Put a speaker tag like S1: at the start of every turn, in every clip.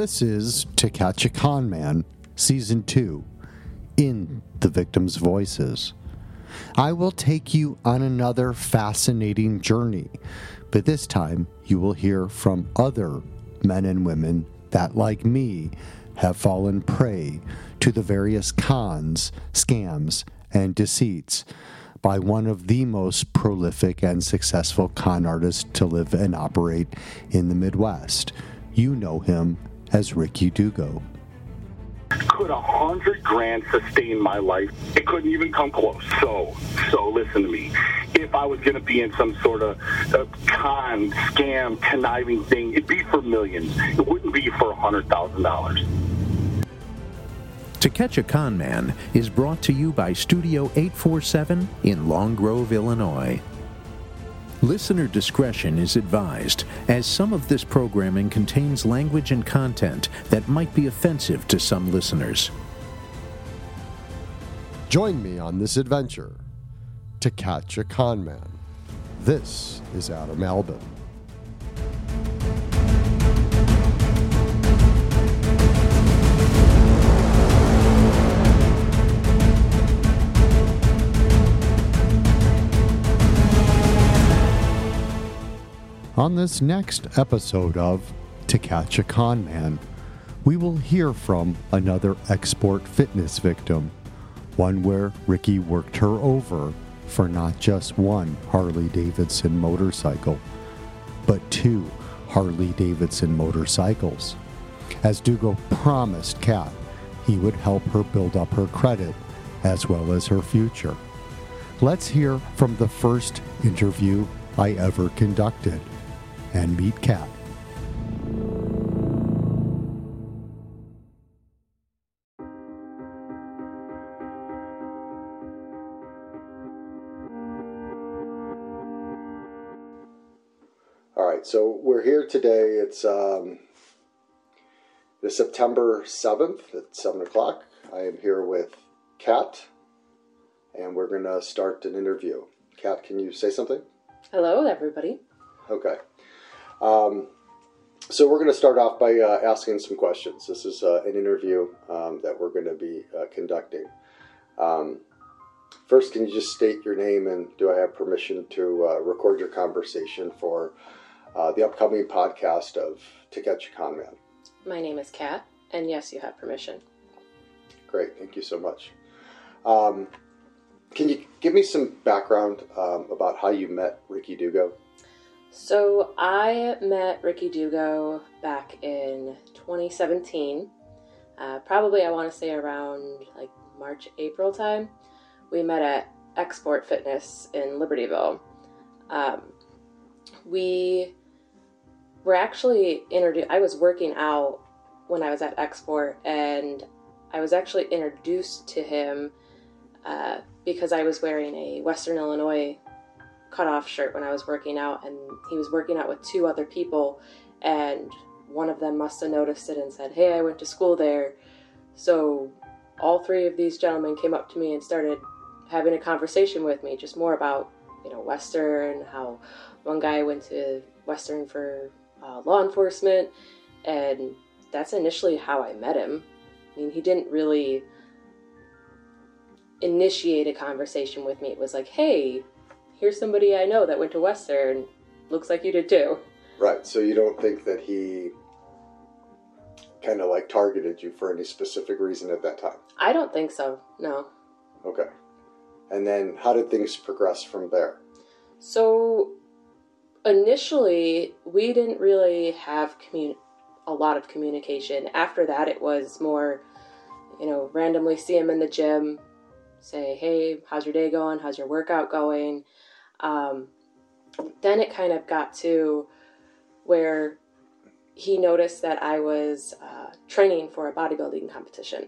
S1: This is To Catch a Con Man, Season 2, In the Victim's Voices. I will take you on another fascinating journey, but this time you will hear from other men and women that, like me, have fallen prey to the various cons, scams, and deceits by one of the most prolific and successful con artists to live and operate in the Midwest. You know him as Ricky Dugo.
S2: Could a hundred grand sustain my life? It couldn't even come close. So, so listen to me. If I was going to be in some sort of uh, con, scam, conniving thing, it'd be for millions. It wouldn't be for a hundred thousand dollars.
S3: To Catch a Con Man is brought to you by Studio 847 in Long Grove, Illinois. Listener discretion is advised, as some of this programming contains language and content that might be offensive to some listeners.
S1: Join me on this adventure to catch a con man. This is Adam Albin. On this next episode of To Catch a Con Man, we will hear from another Xsport fitness victim, one where Ricky worked her over for not just one Harley Davidson motorcycle, but two Harley Davidson motorcycles. As Dugo promised Kat, he would help her build up her credit as well as her future. Let's hear from the first interview I ever conducted and meet Kat. All right, so we're here today. It's um, the September 7th at 7 o'clock. I am here with Kat, and we're going to start an interview. Kat, can you say something?
S4: Hello, everybody.
S1: Okay. Um, so we're going to start off by uh, asking some questions. This is uh, an interview um, that we're going to be uh, conducting. Um, first, can you just state your name and do I have permission to uh, record your conversation for uh, the upcoming podcast of To Catch a Con Man?
S4: My name is Kat, and yes, you have permission.
S1: Great, thank you so much. Um, can you give me some background um, about how you met Ricky Dugo?
S4: So, I met Ricky Dugo back in 2017. Uh, probably, I want to say around like March, April time. We met at Xsport Fitness in Libertyville. Um, we were actually introduced, I was working out when I was at Xsport, and I was actually introduced to him uh, because I was wearing a Western Illinois cutoff shirt when I was working out, and he was working out with two other people, and one of them must have noticed it and said, Hey, I went to school there. So all three of these gentlemen came up to me and started having a conversation with me, just more about, you know, Western, how one guy went to Western for uh, law enforcement, and that's initially how I met him. I mean, he didn't really initiate a conversation with me. It was like, hey, here's somebody I know that went to Western. Looks like you did too.
S1: Right. So you don't think that he kind of like targeted you for any specific reason at that time?
S4: I don't think so. No.
S1: Okay. And then how did things progress from there?
S4: So initially, we didn't really have commun- a lot of communication. After that, it was more, you know, randomly see him in the gym, say, hey, how's your day going? How's your workout going? Um, then it kind of got to where he noticed that I was uh, training for a bodybuilding competition.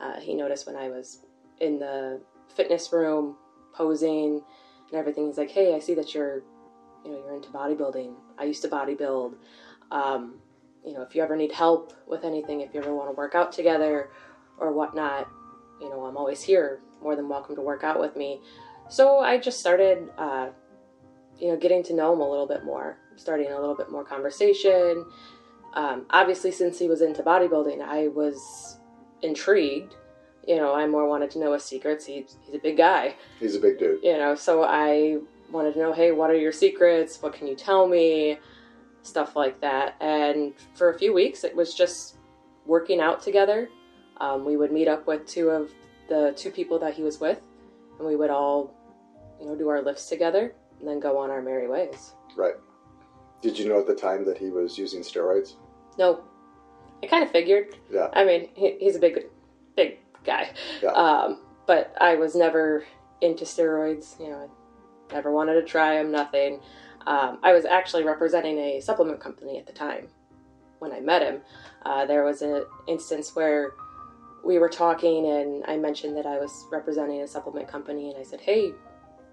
S4: Uh, he noticed when I was in the fitness room posing and everything. He's like, "Hey, I see that you're, you know, you're into bodybuilding. I used to bodybuild. Um, you know, if you ever need help with anything, if you ever want to work out together or whatnot, you know, I'm always here. More than welcome to work out with me." So I just started, uh, you know, getting to know him a little bit more, starting a little bit more conversation, um, obviously, since he was into bodybuilding, I was intrigued. You know, I more wanted to know his secrets. He's, he's a big guy,
S1: He's a big dude.
S4: you know, so I wanted to know, hey, what are your secrets? What can you tell me? Stuff like that. And for a few weeks, it was just working out together. Um, we would meet up with two of the two people that he was with, and we would all, you know, do our lifts together and then go on our merry ways.
S1: Right. Did you know at the time that he was using steroids?
S4: No, I kind of figured.
S1: Yeah.
S4: I mean, he, he's a big, big guy.
S1: Yeah.
S4: Um, but I was never into steroids. You know, I never wanted to try them. Nothing. Um, I was actually representing a supplement company at the time when I met him. Uh, there was an instance where we were talking, and I mentioned that I was representing a supplement company, and I said, "Hey,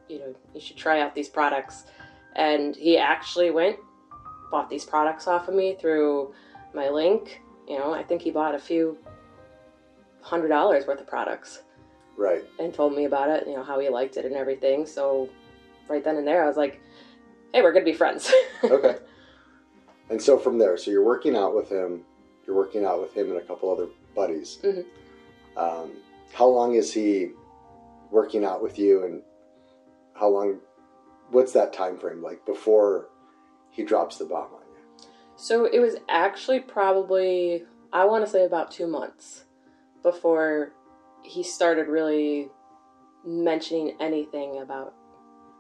S4: you know, you should try out these products." And he actually went, bought these products off of me through my link. You know, I think he bought a few hundred dollars worth of products
S1: Right.
S4: and told me about it, you know, how he liked it and everything. So right then and there, I was like, hey, we're going to be friends.
S1: Okay. and so from there, so you're working out with him. You're working out with him and a couple other buddies.
S4: Mhm.
S1: Um, how long is he working out with you, and how long? What's that time frame like before he drops the bomb on you?
S4: so it was actually probably, I want to say about two months before he started really mentioning anything about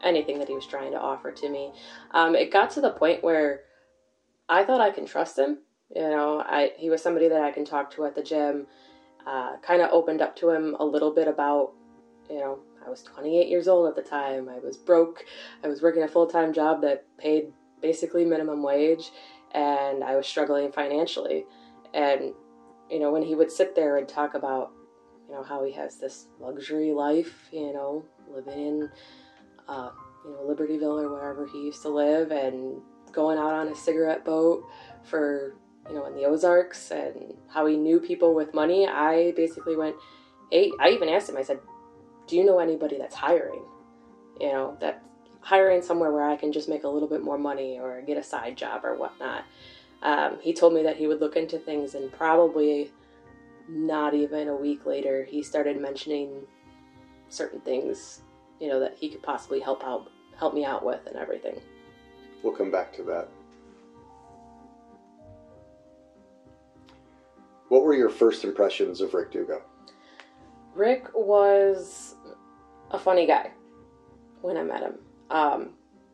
S4: anything that he was trying to offer to me. Um, it got to the point where I thought I can trust him. You know, I he was somebody that I can talk to at the gym. Uh, kind of opened up to him a little bit about, you know, I was 28 years old at the time. I was broke. I was working a full time job that paid basically minimum wage, and I was struggling financially. And you know, when he would sit there and talk about, you know, how he has this luxury life, you know, living in, uh, you know, Libertyville or wherever he used to live, and going out on a cigarette boat for, you know, in the Ozarks, and how he knew people with money, I basically went, hey, I even asked him, I said, do you know anybody that's hiring? You know, that hiring somewhere where I can just make a little bit more money or get a side job or whatnot. Um, he told me that he would look into things, and probably not even a week later, he started mentioning certain things, you know, that he could possibly help out, help me out with, and everything.
S1: We'll come back to that. What were your first impressions of Rick Dugo?
S4: Rick was a funny guy when I met him. Um,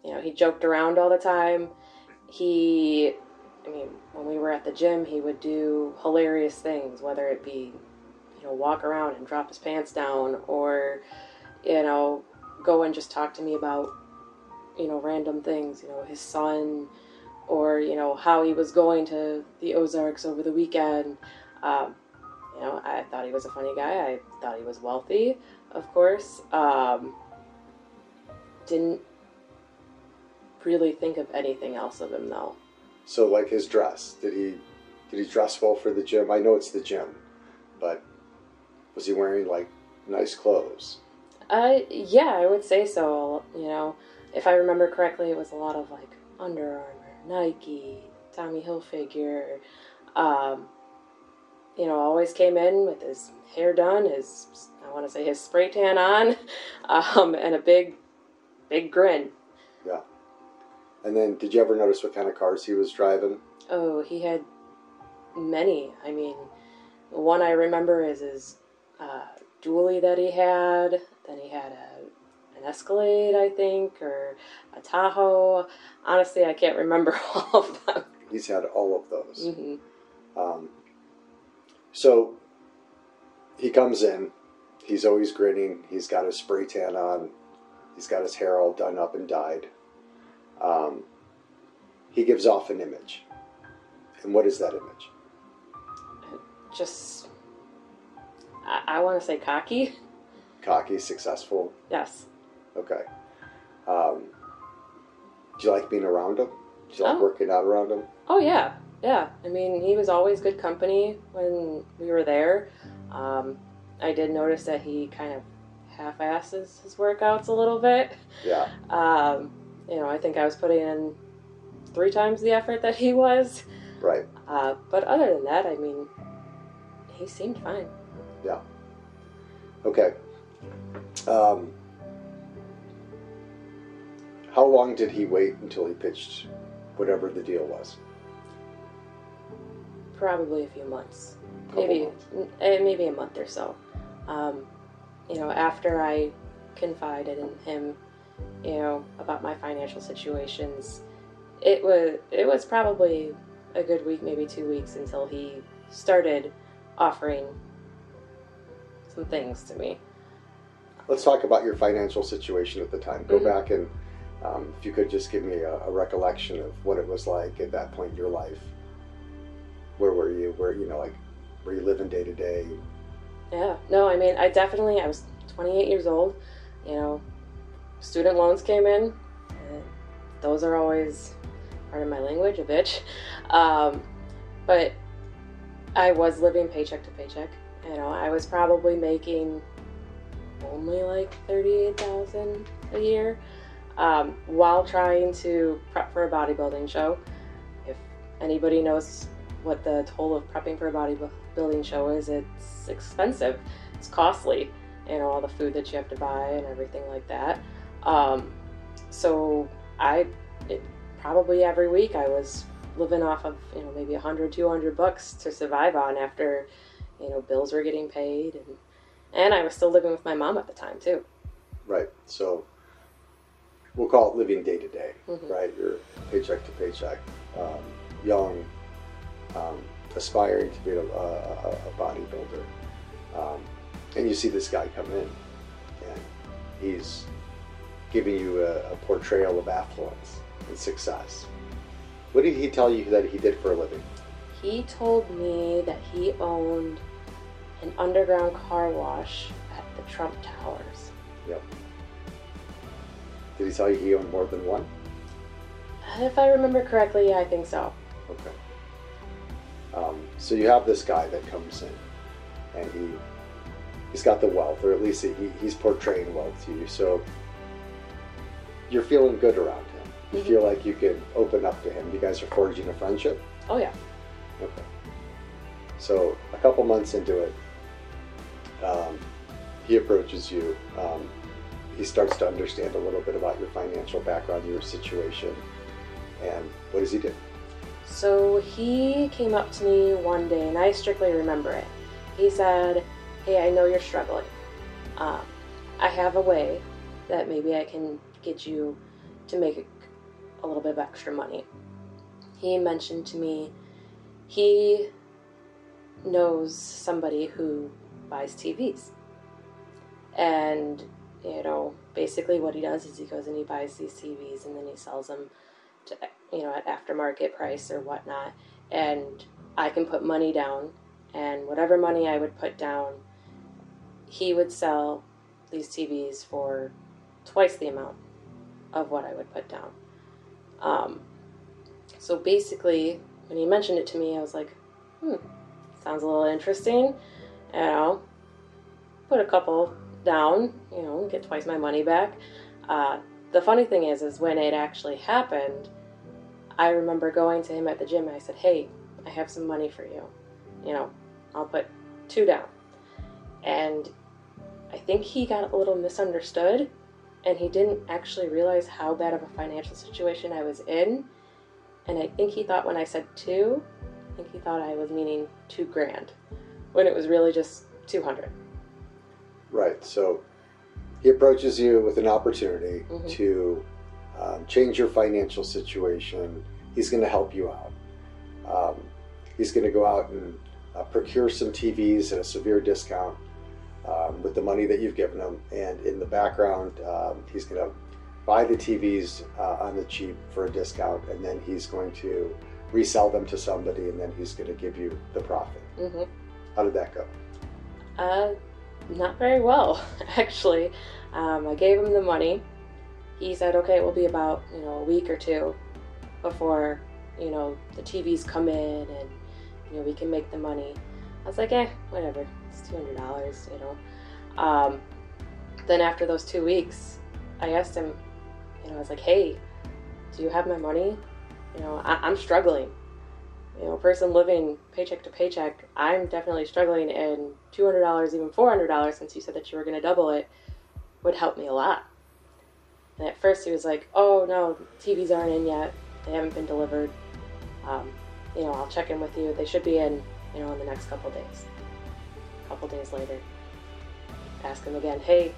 S4: you know, he joked around all the time. He, I mean, when we were at the gym, he would do hilarious things, whether it be, you know, walk around and drop his pants down, or, you know, go and just talk to me about, you know, random things, you know, his son, or, you know, how he was going to the Ozarks over the weekend. Um, you know, I thought he was a funny guy. I thought he was wealthy, of course. Um, didn't really think of anything else of him though.
S1: So, like his dress, did he did he dress well for the gym? I know it's the gym, but was he wearing like nice clothes?
S4: Uh, yeah, I would say so. You know, if I remember correctly, it was a lot of like Under Armour, Nike, Tommy Hilfiger. Um, you know, always came in with his hair done, his I want to say his spray tan on, um, and a big, big grin.
S1: Yeah. And then, did you ever notice what kind of cars he was driving?
S4: Oh, he had many. I mean, one I remember is his uh, dually that he had. Then he had a, an Escalade, I think, or a Tahoe. Honestly, I can't remember all of them.
S1: He's had all of those.
S4: hmm
S1: Um, so he comes in. He's always grinning. He's got his spray tan on. He's got his hair all done up and dyed. Um, he gives off an image. And what is that image?
S4: Just, I, I want to say cocky.
S1: Cocky, successful.
S4: Yes.
S1: Okay. Um, do you like being around him? Do you like
S4: Oh.
S1: working out around him?
S4: Oh yeah, yeah. I mean, he was always good company when we were there. Um, I did notice that he kind of half-asses his workouts a little bit.
S1: Yeah.
S4: Um, you know, I think I was putting in three times the effort that he was.
S1: Right.
S4: Uh, but other than that, I mean, he seemed fine.
S1: Yeah. Okay. Um, how long did he wait until he pitched whatever the deal was?
S4: Probably a few months,
S1: Couple
S4: maybe
S1: months.
S4: eh, maybe a month or so. Um, you know, after I confided in him, you know, about my financial situations, it was it was probably a good week, maybe two weeks, until he started offering some things to me.
S1: Let's talk about your financial situation at the time. Go
S4: Mhm.
S1: back and um, if you could just give me a, a recollection of what it was like at that point in your life. Where were you? Where you know, like, were you living day to day?
S4: Yeah, no, I mean, I definitely, I was 28 years old, you know, student loans came in, those are always, part of my language, a bitch. Um, but I was living paycheck to paycheck, you know, I was probably making only like 38,000 a year, um, while trying to prep for a bodybuilding show. If anybody knows what the toll of prepping for a bodybuilding show is, it's expensive. It's costly, you know, all the food that you have to buy and everything like that. Um, so I, it, probably every week I was living off of, you know, maybe 100, 200 bucks to survive on after, you know, bills were getting paid. And, and I was still living with my mom at the time, too.
S1: Right. So we'll call it living day to day,
S4: Mhm.
S1: right? You're paycheck to paycheck, um, young, um, aspiring to be a, a, a bodybuilder. Um, and you see this guy come in, and he's giving you a, a portrayal of affluence and success. What did he tell you that he did for a living?
S4: He told me that he owned an underground car wash at the Trump Towers.
S1: Yep. Did he tell you he owned more than one?
S4: If I remember correctly, yeah, I think so.
S1: Okay. Um, so you have this guy that comes in, and he he's got the wealth, or at least he, he's portraying wealth to you. So you're feeling good around him. You
S4: Mhm.
S1: feel like you can open up to him. You guys are forging a friendship.
S4: Oh, yeah.
S1: Okay. So a couple months into it, um, he approaches you. Um, he starts to understand a little bit about your financial background, your situation, and what does he do?
S4: So he came up to me one day, and I strictly remember it. He said, Hey, I know you're struggling. Um, I have a way that maybe I can get you to make a little bit of extra money. He mentioned to me he knows somebody who buys TVs. And, you know, basically what he does is he goes and he buys these TVs and then he sells them you know, at aftermarket price or whatnot. And I can put money down, and whatever money I would put down, he would sell these TVs for twice the amount of what I would put down. Um, so basically, when he mentioned it to me, I was like, hmm, sounds a little interesting. You know, put a couple down, you know, get twice my money back. Uh, the funny thing is, is when it actually happened, I remember going to him at the gym and I said, hey, I have some money for you. You know, I'll put two down. And I think he got a little misunderstood and he didn't actually realize how bad of a financial situation I was in. And I think he thought when I said two, I think he thought I was meaning two grand, when it was really just 200.
S1: Right. So he approaches you with an opportunity
S4: Mhm.
S1: to um, change your financial situation. He's going to help you out. Um, he's going to go out and uh, procure some TVs at a severe discount um, with the money that you've given him. And in the background, um, he's going to buy the TVs uh, on the cheap for a discount, and then he's going to resell them to somebody, and then he's going to give you the profit.
S4: hmm
S1: How did that go?
S4: Uh, not very well, actually. Um, I gave him the money. He said, okay, it will be about, you know, a week or two before, you know, the TVs come in and, you know, we can make the money. I was like, eh, whatever. It's $200, you know. Um, then after those two weeks, I asked him, you know, I was like, hey, do you have my money? You know, I- I'm struggling. You know, person living paycheck to paycheck, I'm definitely struggling, and $200, even $400, since you said that you were going to double it, would help me a lot. And at first he was like, oh no, TVs aren't in yet. They haven't been delivered. Um, you know, I'll check in with you. They should be in, you know, in the next couple days. A couple days later, ask him again, hey,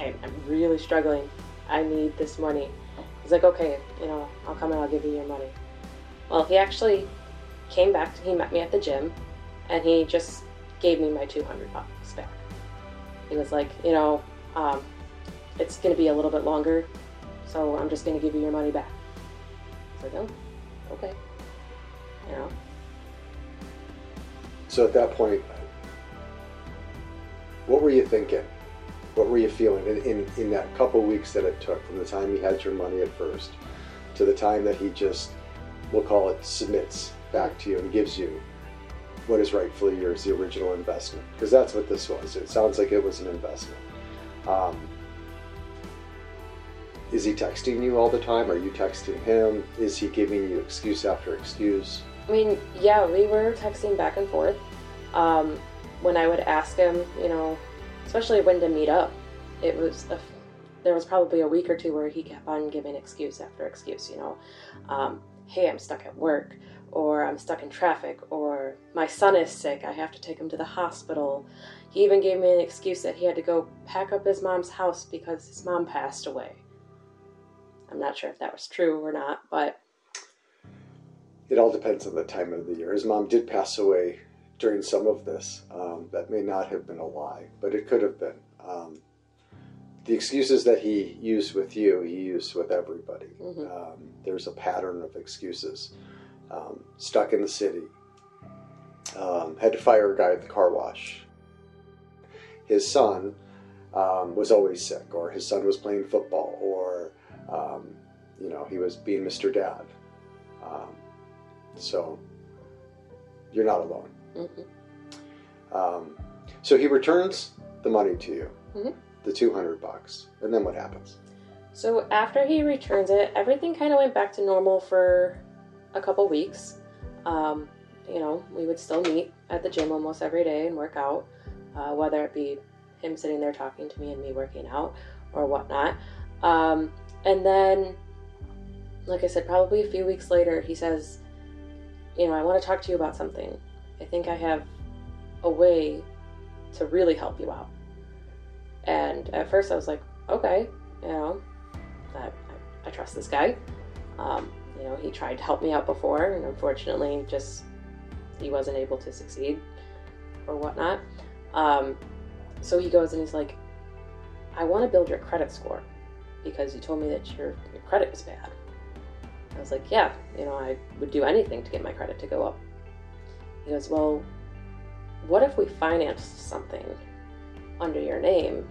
S4: I'm really struggling. I need this money. He's like, okay, you know, I'll come and I'll give you your money. Well, he actually came back, he met me at the gym, and he just gave me my 200 bucks back. He was like, you know, um, it's going to be a little bit longer, so I'm just going to give you your money back. I was like, oh, okay. You know?
S1: So at that point, what were you thinking? What were you feeling in, in, in that couple weeks that it took from the time he had your money at first to the time that he just, we'll call it, submits back to you and gives you what is rightfully yours, the original investment? Because that's what this was. It sounds like it was an investment. Um, is he texting you all the time? Are you texting him? Is he giving you excuse after excuse?
S4: I mean, yeah, we were texting back and forth. Um, when I would ask him, you know, especially when to meet up, it was a, there was probably a week or two where he kept on giving excuse after excuse. You know, um, hey, I'm stuck at work, or I'm stuck in traffic, or my son is sick, I have to take him to the hospital. He even gave me an excuse that he had to go pack up his mom's house because his mom passed away. I'm not sure if that was true or not, but.
S1: It all depends on the time of the year. His mom did pass away during some of this. Um, that may not have been a lie, but it could have been. Um, the excuses that he used with you, he used with everybody. Mm-hmm. Um, there's a pattern of excuses. Um, stuck in the city, um, had to fire a guy at the car wash. His son um, was always sick, or his son was playing football, or um, you know he was being Mr. Dad. Um, so you're not alone. Mm-hmm. Um, so he returns the money to you, mm-hmm. the two hundred bucks, and then what happens?
S4: So after he returns it, everything kind of went back to normal for a couple weeks. Um, you know, we would still meet at the gym almost every day and work out, uh, whether it be him sitting there talking to me and me working out or whatnot. Um, and then, like I said, probably a few weeks later, he says, You know, I want to talk to you about something. I think I have a way to really help you out. And at first I was like, Okay, you know, I, I, trust this guy. Um, you know, he tried to help me out before, and unfortunately, just he wasn't able to succeed or whatnot. Um, so he goes and he's like, I want to build your credit score because you told me that your, your credit was bad. I was like, yeah, you know, I would do anything to get my credit to go up. He goes, well, what if we financed something under your name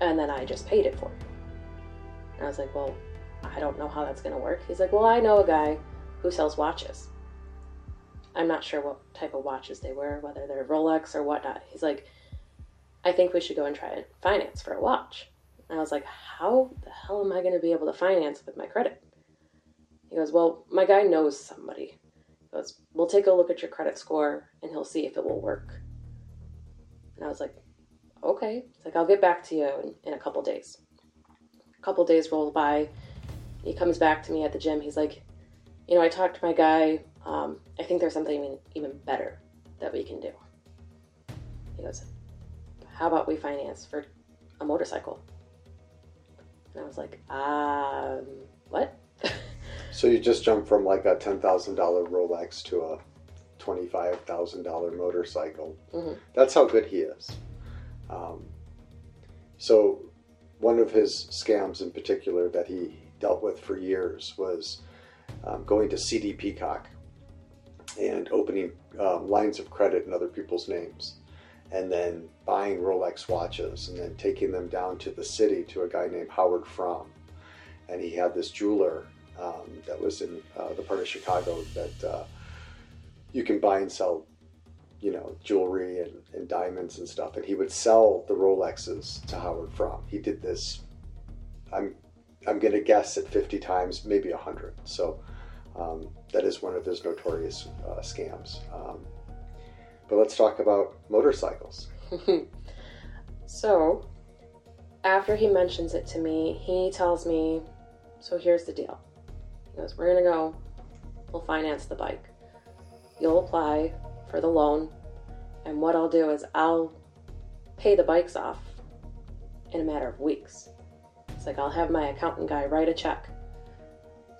S4: and then I just paid it for you? And I was like, well, I don't know how that's going to work. He's like, Well, I know a guy who sells watches. I'm not sure what type of watches they were, whether they're Rolex or whatnot. He's like, I think we should go and try and finance for a watch. And I was like, How the hell am I going to be able to finance with my credit? He goes, Well, my guy knows somebody. He goes, We'll take a look at your credit score and he'll see if it will work. And I was like, Okay. He's like, I'll get back to you in, in a couple days. A couple days roll by he comes back to me at the gym. He's like, you know, I talked to my guy. Um, I think there's something even, even better that we can do. He goes, how about we finance for a motorcycle? And I was like, um, what?
S1: so you just jumped from like a $10,000 Rolex to a $25,000 motorcycle. Mm-hmm. That's how good he is. Um, so one of his scams in particular that he dealt with for years was um, going to CD Peacock and opening um, lines of credit in other people's names, and then buying Rolex watches, and then taking them down to the city to a guy named Howard Fromm. And he had this jeweler um, that was in uh, the part of Chicago that uh, you can buy and sell, you know, jewelry and, and diamonds and stuff. And he would sell the Rolexes to Howard Fromm. He did this. I'm I'm going to guess at 50 times, maybe 100. So Um, that is one of his notorious uh, scams. Um, but let's talk about motorcycles.
S4: so, after he mentions it to me, he tells me, So here's the deal. He goes, We're going to go, we'll finance the bike. You'll apply for the loan, and what I'll do is I'll pay the bikes off in a matter of weeks. Like I'll have my accountant guy write a check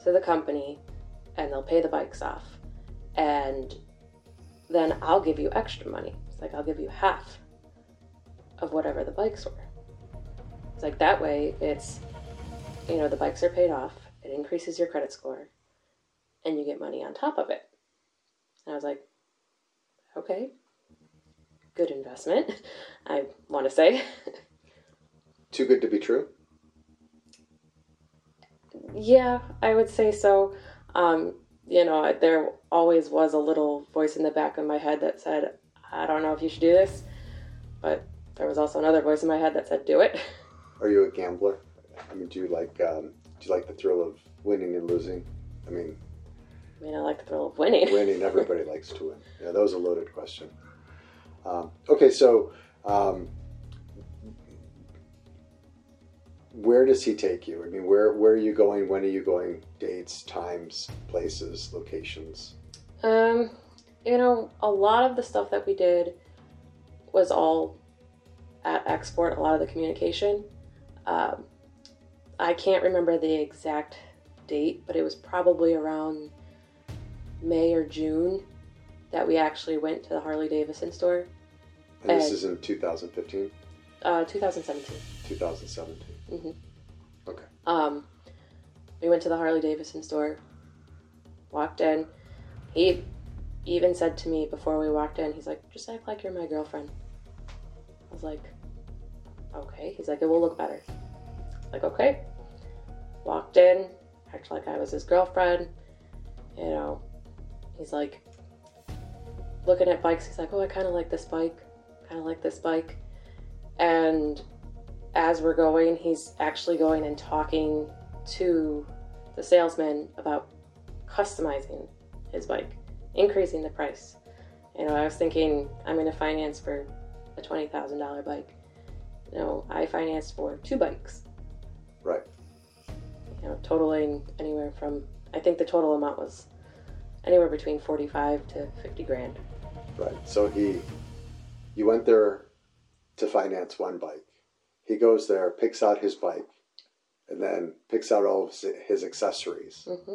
S4: to the company and they'll pay the bikes off. And then I'll give you extra money. It's like I'll give you half of whatever the bikes were. It's like that way it's you know, the bikes are paid off, it increases your credit score, and you get money on top of it. And I was like, okay, good investment, I want to say.
S1: Too good to be true?
S4: Yeah, I would say so. Um, you know, there always was a little voice in the back of my head that said, I don't know if you should do this. But there was also another voice in my head that said, do it.
S1: Are you a gambler? I mean, do you like um, do you like the thrill of winning and losing? I mean,
S4: I mean, I like the thrill of winning.
S1: winning, everybody likes to win. Yeah, that was a loaded question. Um, okay, so um, where does he take you? I mean, where where are you going? When are you going? Dates, times, places, locations.
S4: Um, you know, a lot of the stuff that we did was all at Xsport. A lot of the communication. Um, I can't remember the exact date, but it was probably around May or June that we actually went to the Harley Davidson store.
S1: And this
S4: And-
S1: is in 2015,
S4: Uh, 2017.
S1: 2017.
S4: Hmm
S1: Okay.
S4: Um, we went to the Harley Davidson store, walked in. He even said to me before we walked in, he's like, just act like you're my girlfriend. I was like, okay. He's like, it will look better. Like, okay. Walked in, acted like I was his girlfriend. You know, he's like, looking at bikes. He's like, oh, I kind of like this bike. Kind of like this bike. And as we're going, he's actually going and talking to the salesman about customizing his bike, increasing the price. You know, I was thinking I'm going to finance for a twenty thousand dollar bike. You know, I financed for two bikes.
S1: Right.
S4: You know, totaling anywhere from I think the total amount was anywhere between forty five to fifty grand.
S1: Right. So he, you went there to finance one bike. He goes there, picks out his bike, and then picks out all of his, his accessories,
S4: hmm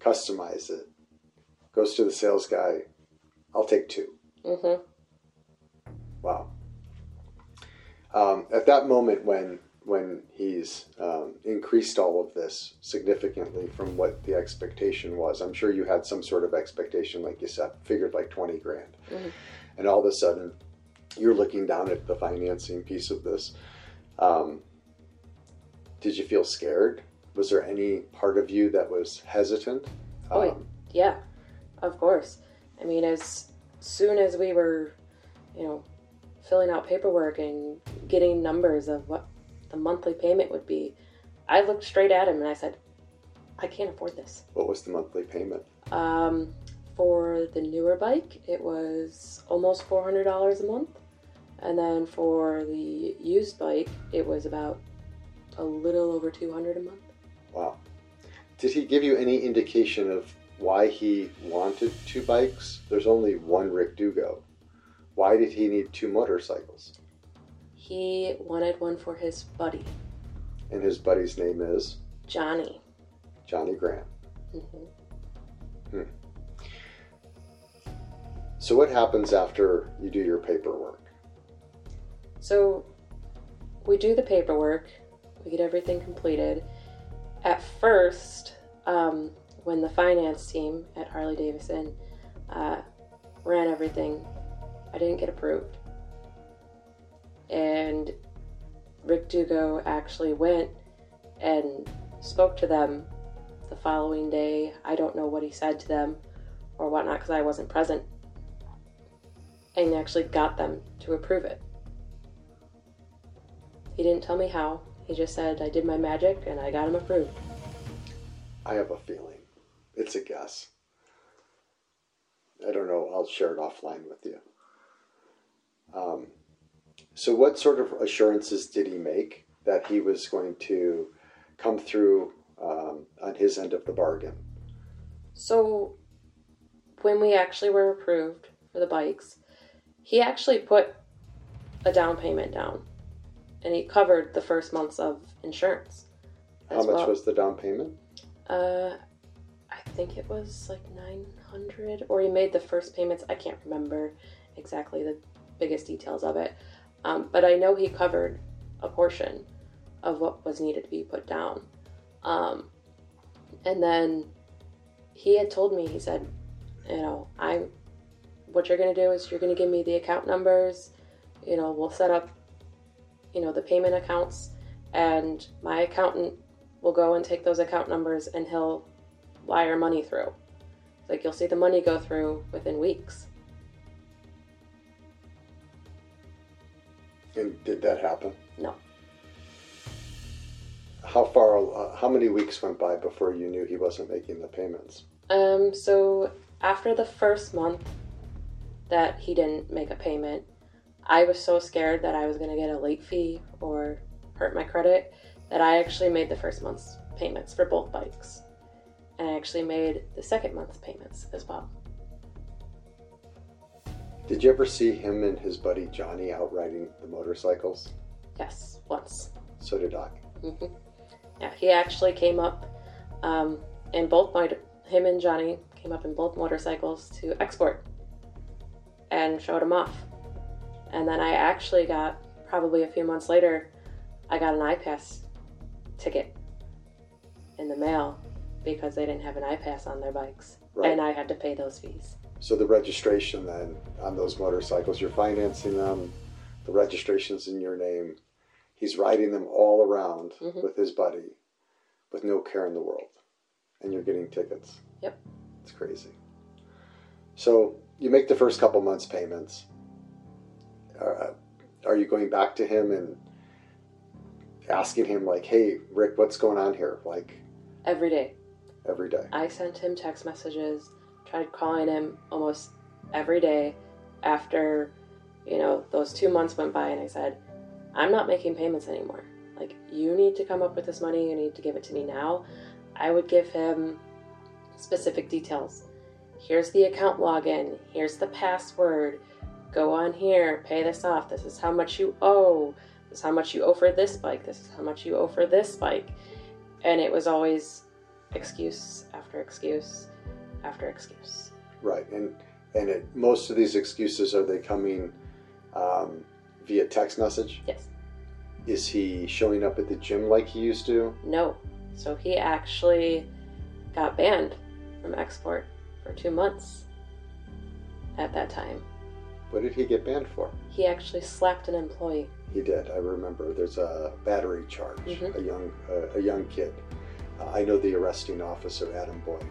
S1: customize it, goes to the sales guy. I'll take two.
S4: hmm
S1: Wow. Um, at that moment, when when he's um, increased all of this significantly from what the expectation was, I'm sure you had some sort of expectation, like you said, figured like twenty grand,
S4: Mhm.
S1: and all of a sudden, you're looking down at the financing piece of this. Um, did you feel scared? Was there any part of you that was hesitant?
S4: Oh, yeah.
S1: Um,
S4: Yeah, of course. I mean, as soon as we were, you know, filling out paperwork and getting numbers of what the monthly payment would be, I looked straight at him and I said, I can't afford this.
S1: what was the monthly payment?
S4: Um, for the newer bike, it was almost $400 a month. And then for the used bike, it was about a little over 200 a month.
S1: Wow. Did he give you any indication of why he wanted two bikes? There's only one Rick Dugo. Why did he need two motorcycles?
S4: He wanted one for his buddy,
S1: And his buddy's name is
S4: Johnny.
S1: Johnny Grant.
S4: hmm
S1: So, what happens after you do your paperwork?
S4: So we do the paperwork, we get everything completed. At first, um, when the finance team at Harley Davidson uh, ran everything, I didn't get approved. And Rick Dugo actually went and spoke to them the following day. I don't know what he said to them or whatnot because I wasn't present. And actually got them to approve it. He didn't tell me how. He just said I did my magic and I got him approved.
S1: I have a feeling It's a guess. I don't know. I'll share it offline with you. Um, so, what sort of assurances did he make that he was going to come through um, on his end of the bargain?
S4: So, when we actually were approved for the bikes, he actually put a down payment down and he covered the first months of insurance.
S1: How much
S4: well.
S1: was the down payment?
S4: Uh, I think it was like 900 or he made the first payments. I can't remember exactly the biggest details of it. Um, but I know he covered a portion of what was needed to be put down. Um, and then he had told me, he said, you know, I'm, what you're going to do is you're going to give me the account numbers, you know, we'll set up, you know, the payment accounts, and my accountant will go and take those account numbers and he'll wire money through. Like you'll see the money go through within weeks.
S1: And did that happen?
S4: No.
S1: How far? Uh, how many weeks went by before you knew he wasn't making the payments?
S4: Um, so after the first month that he didn't make a payment, I was so scared that I was going to get a late fee or hurt my credit that I actually made the first month's payments for both bikes. And I actually made the second month's payments as well.
S1: Did you ever see him and his buddy Johnny out riding the motorcycles?
S4: Yes, once.
S1: So did I.
S4: hmm Yeah, he actually came up um, in both my him and Johnny came up in both motorcycles to Xsport and showed him off. And then I actually got probably a few months later, I got an iPass ticket in the mail because they didn't have an iPass on their bikes,
S1: Right.
S4: and I had to pay those fees.
S1: So the registration then on those motorcycles, you're financing them. The registration's in your name. He's riding them all around
S4: Mhm.
S1: with his buddy, with no care in the world, and you're getting tickets.
S4: Yep.
S1: It's crazy. So you make the first couple months payments. Uh, are you going back to him and asking him like, "Hey, Rick, what's going on here?" Like
S4: Every day,
S1: every day.
S4: I sent him text messages, tried calling him almost every day after, you know, those two months went by, and I said, I'm not making payments anymore. Like, you need to come up with this money, you need to give it to me now. I would give him specific details. Here's the account login, here's the password, go on here, pay this off, this is how much you owe, this is how much you owe for this bike, this is how much you owe for this bike. And it was always excuse after excuse after excuse.
S1: Right, and and it, most of these excuses are they coming um, via text message?
S4: Yes.
S1: Is he showing up at the gym like he used to?
S4: No. So he actually got banned from Xsport for two months at that time.
S1: What did he get banned for?
S4: He actually slapped an employee.
S1: He did. I remember. There's a battery charge.
S4: Mhm.
S1: A young uh, a young kid. Uh, I know the arresting officer, Adam Boyd.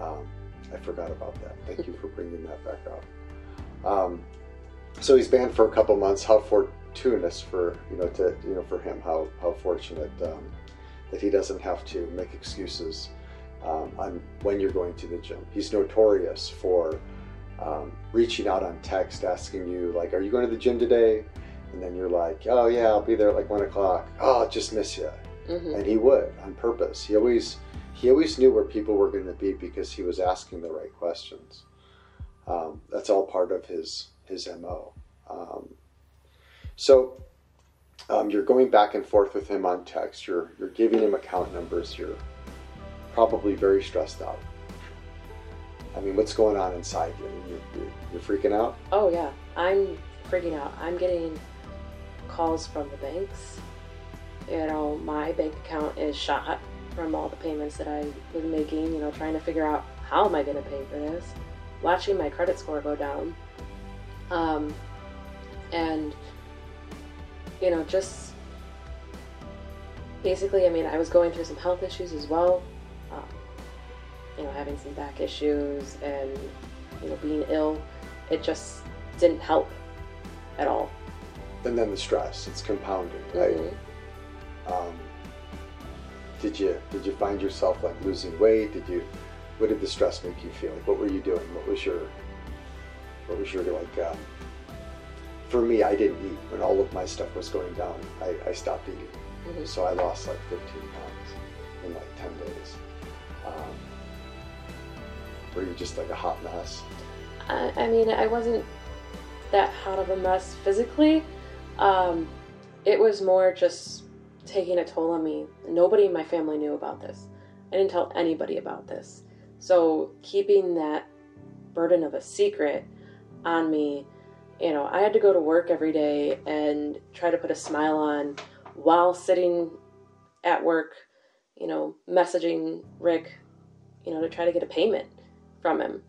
S1: Um, I forgot about that. Thank you for bringing that back up. Um, so he's banned for a couple months. How fortuitous for you know to you know for him. How how fortunate um, that he doesn't have to make excuses um, on when you're going to the gym. He's notorious for um, reaching out on text, asking you like, "Are you going to the gym today?" And then you're like, "Oh yeah, I'll be there at like one o'clock." Oh, I'll just miss you.
S4: hmm
S1: And he would on purpose. He always he always knew where people were going to be because he was asking the right questions. Um, that's all part of his his mo. Um, so um, you're going back and forth with him on text. You're you're giving him account numbers. You're probably very stressed out. I mean, what's going on inside you're, you're freaking out.
S4: Oh, yeah. I'm freaking out. I'm getting calls from the banks. You know, my bank account is shot from all the payments that I was making, you know, trying to figure out how am I going to pay for this. Watching my credit score go down. Um, and, you know, just basically, I mean, I was going through some health issues as well. You know, having some back issues and, you know, being ill. It just didn't help at all.
S1: And then the stress. It's compounding, right?
S4: Mhm.
S1: Um, did you did you find yourself like losing weight? Did you what did the stress make you feel? Like, what were you doing? What was your, what was your like? Um, for me, I didn't eat when all of my stuff was going down. I, I stopped eating,
S4: Mhm.
S1: so I lost like 15 pounds in like 10 days. Um, were you just like a hot mess?
S4: I, I mean, I wasn't that hot of a mess physically. Um, it was more just taking a toll on me. Nobody in my family knew about this. I didn't tell anybody about this. So keeping that burden of a secret on me, you know, I had to go to work every day and try to put a smile on while sitting at work, you know, messaging Rick, you know, to try to get a payment from him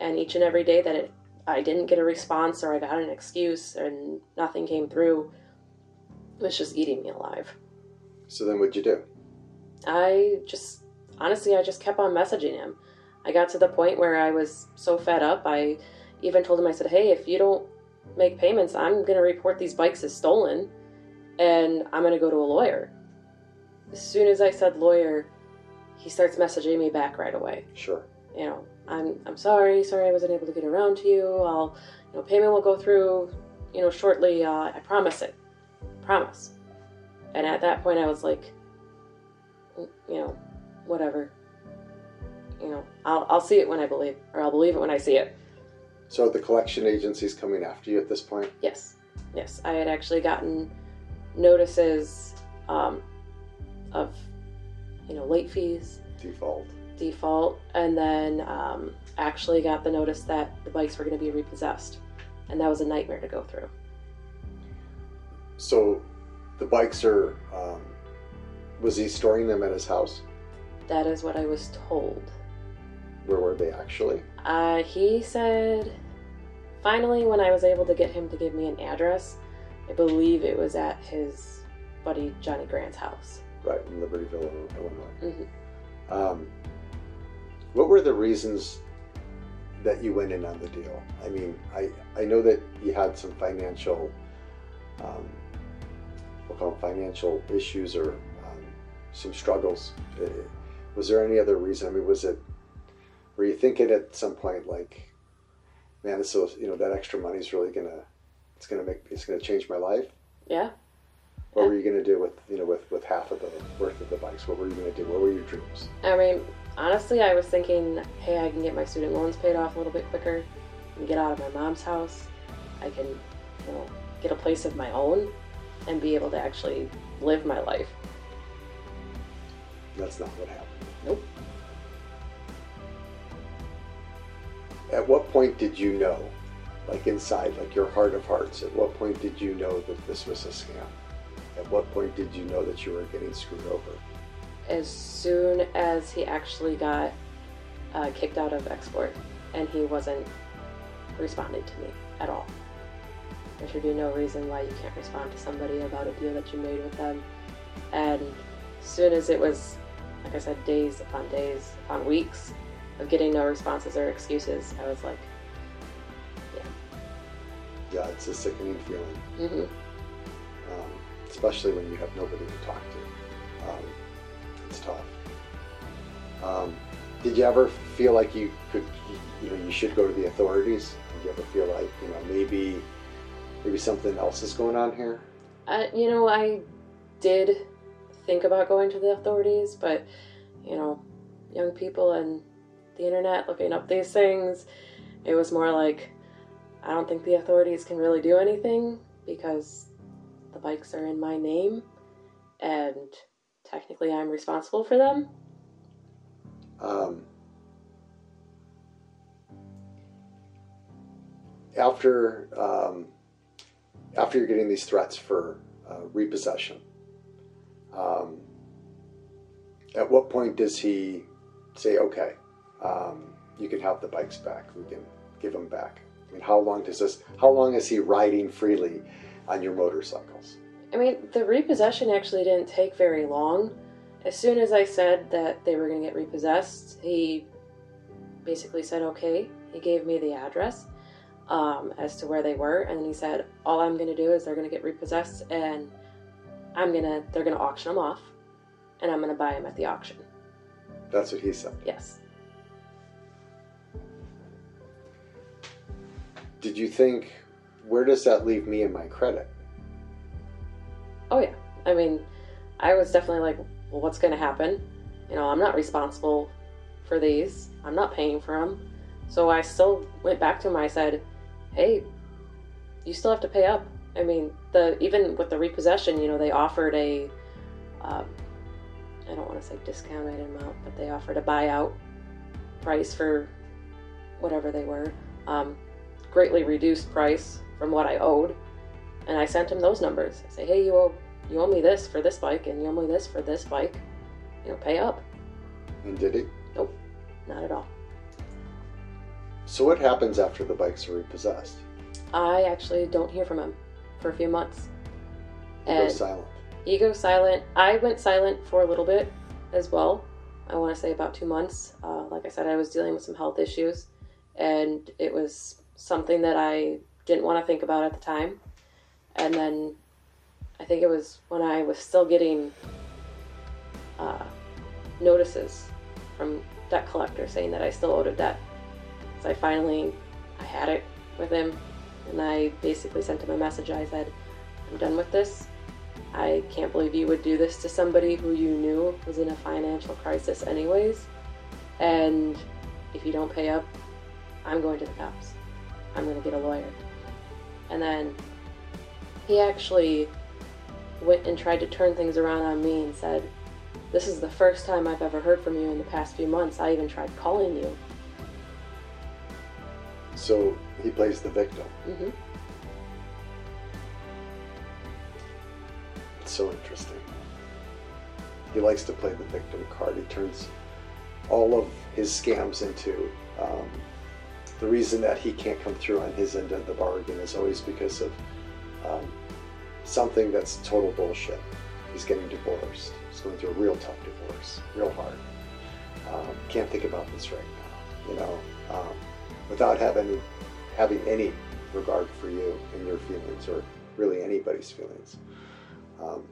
S4: and each and every day that it, I didn't get a response or I got an excuse and nothing came through was just eating me alive.
S1: So then, what'd you do?
S4: I just honestly I just kept on messaging him. I got to the point where I was so fed up. I even told him I said, "Hey, if you don't make payments, I'm going to report these bikes as stolen and I'm going to go to a lawyer." As soon as I said lawyer, he starts messaging me back right away
S1: Sure.
S4: You know, I'm I'm sorry, sorry I wasn't able to get around to you. I'll, you know, payment will go through, you know, shortly. Uh, I promise it, promise. And at that point, I was like, "Mm, you know, whatever. You know, I'll I'll see it when I believe, or I'll believe it when I see it.
S1: So the collection agency's coming after you at this point.
S4: Yes, yes. I had actually gotten notices um, of, you know, late fees,
S1: Default.
S4: Default and then um, actually got the notice that the bikes were going to be repossessed and that was a nightmare to go through
S1: So the bikes are. Um, was he storing them at his house?
S4: that is what i was told
S1: Where were they actually?
S4: uh, he said finally when i was able to get him to give me an address i believe it was at his buddy johnny grant's house
S1: Right in Libertyville, Illinois.
S4: hmm
S1: Um, what were the reasons that you went in on the deal? I mean, I, I know that you had some financial, um, we'll call them financial issues or um, some struggles. Uh, Was there any other reason? I mean, was it, were you thinking at some point like, man, this is, you know, that extra money is really gonna, it's gonna make, it's gonna change my life?
S4: yeah
S1: What were you gonna do with, you know, with, with half of the worth of the bikes? What were you gonna do? What were your dreams?
S4: i mean honestly i was thinking hey i can get my student loans paid off a little bit quicker and get out of my mom's house i can you know get a place of my own and be able to actually live my life
S1: That's not what happened.
S4: Nope.
S1: At what point did you know, like inside, like your heart of hearts, at what point did you know that this was a scam? At what point did you know that you were getting screwed over?
S4: As soon as he actually got uh, kicked out of Xsport and he wasn't responding to me at all there should be no reason why you can't respond to somebody about a deal that you made with them and as soon as it was like i said days upon days upon weeks of getting no responses or excuses i was like
S1: Yeah, Yeah, it's a sickening feeling,
S4: mm-hmm.
S1: um, especially when you have nobody to talk to. Um, it's tough. Um, did you ever feel like you could, you know, you should go to the authorities? Did you ever feel like, you know, maybe, maybe something else is going on here?
S4: You know, I did think about going to the authorities, but you know, young people and the internet looking up these things, it was more like I don't think the authorities can really do anything because the bikes are in my name and technically I'm responsible for them.
S1: Um, after um, after you're getting these threats for uh, repossession, um, at what point does he say, "Okay, um, you can have the bikes back. We can give them back"? I mean, how long does this? How long is he riding freely on your motorcycles?
S4: I mean, the repossession actually didn't take very long. As soon as I said that they were going to get repossessed, he basically said, okay. He gave me the address um, as to where they were, and then he said, all I'm going to do is they're going to get repossessed, and I'm going to, they're going to auction them off, and I'm going to buy them at the auction.
S1: That's what he said.
S4: Yes.
S1: Did you think, where does that leave me and my credit?
S4: Oh yeah. I mean, I was definitely like, well, what's going to happen? You know, I'm not responsible for these. I'm not paying for them. So I still went back to him. I said, hey, you still have to pay up. I mean, the even with the repossession, you know, they offered a, um, I don't want to say discounted amount, but they offered a buyout price for whatever they were, um, greatly reduced price from what I owed, and I sent him those numbers. I say, hey, you owe you owe me this for this bike, and you owe me this for this bike. You know, pay up.
S1: And did he?
S4: Nope, not at all.
S1: So what happens after the bikes are repossessed?
S4: I actually don't hear from him for a few months.
S1: He
S4: And
S1: goes silent.
S4: he goes silent. I went silent for a little bit as well. I want to say about two months. Uh, like I said, I was dealing with some health issues, and it was something that I didn't want to think about at the time. And then I think it was when I was still getting uh, notices from debt collector saying that I still owed a debt. So I finally, I had it with him, and I basically sent him a message. I said, "I'm done with this. I can't believe you would do this to somebody who you knew was in a financial crisis, anyways. And if you don't pay up, I'm going to the cops. I'm going to get a lawyer." And then he actually went and tried to turn things around on me and said, This is the first time I've ever heard from you in the past few months. I even tried calling you.
S1: So he plays the victim.
S4: hmm
S1: It's so interesting. He likes to play the victim card. He turns all of his scams into um, the reason that he can't come through on his end of the bargain is always because of um, something that's total bullshit. He's getting divorced. He's going through a real tough divorce, real hard. Um, can't think about this right now. You know, um, without having having any regard for you and your feelings, or really anybody's feelings. Um,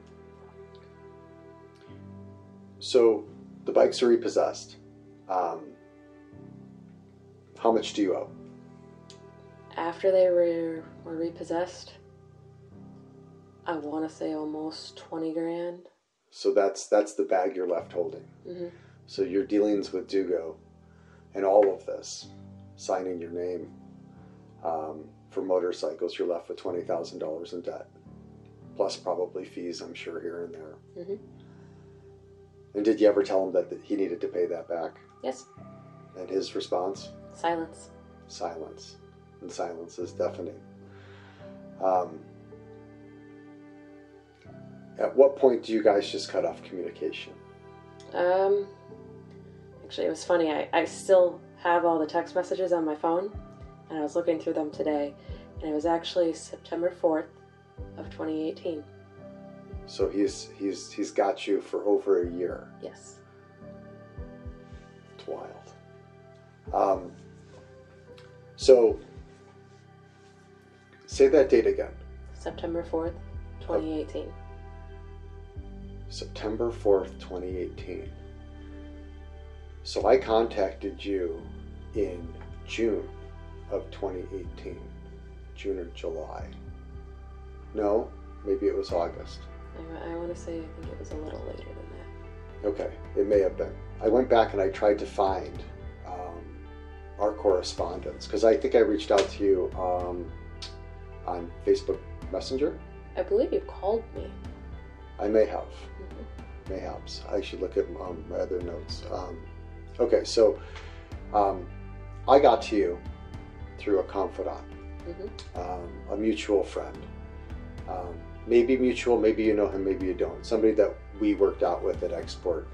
S1: so the bikes are repossessed. Um, how much do you owe?
S4: After they were, were repossessed, I want to say almost 20 grand.
S1: So that's that's the bag you're left holding.
S4: hmm
S1: So your dealings with Dugo and all of this, signing your name um, for motorcycles, you're left with twenty thousand dollars in debt, plus probably fees, I'm sure here and there.
S4: Mhm.
S1: And did you ever tell him that that he needed to pay that back?
S4: Yes,
S1: And his response?
S4: silence.
S1: silence, and silence is deafening. Um, at what point do you guys just cut off communication?
S4: Um, actually, it was funny. I, I still have all the text messages on my phone, and I was looking through them today, and it was actually September 4th of 2018.
S1: So he's he's he's got you for over a year.
S4: Yes.
S1: It's wild. Um, so say that date again.
S4: September 4th, 2018.
S1: September 4th, 2018. So I contacted you in June of 2018. June or July. No, maybe it was August.
S4: I, I want to say I think it was a little later than that.
S1: Okay, it may have been. I went back and I tried to find um, our correspondence because I think I reached out to you um, on Facebook Messenger.
S4: I believe you called me.
S1: I may have. Mayhaps. I should look at um, my other notes. Um, okay, so um, I got to you through a confidant,
S4: Mhm.
S1: um, a mutual friend. Um, maybe mutual, maybe you know him, maybe you don't. Somebody that we worked out with at Xsport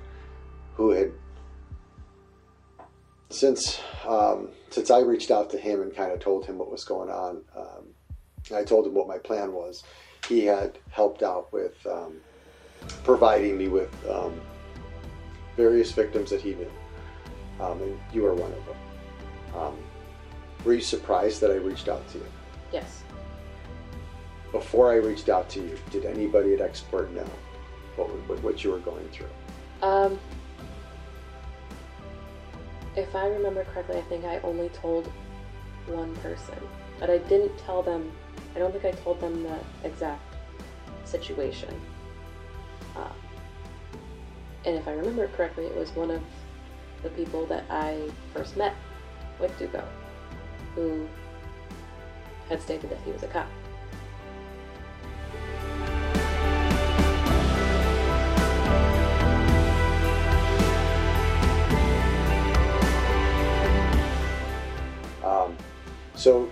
S1: who had since um, since I reached out to him and kind of told him what was going on. Um, I told him what my plan was. He had helped out with um, providing me with um, various victims that he knew, um, and you are one of them. Um, were you surprised that I reached out to you?
S4: Yes.
S1: Before I reached out to you, did anybody at Xsport know what, what, what you were going through?
S4: Um, if I remember correctly, I think I only told one person. but I didn't tell them. I don't think I told them the exact situation. And if I remember correctly, it was one of the people that I first met with Dugo, who had stated that he was a cop.
S1: Um, so,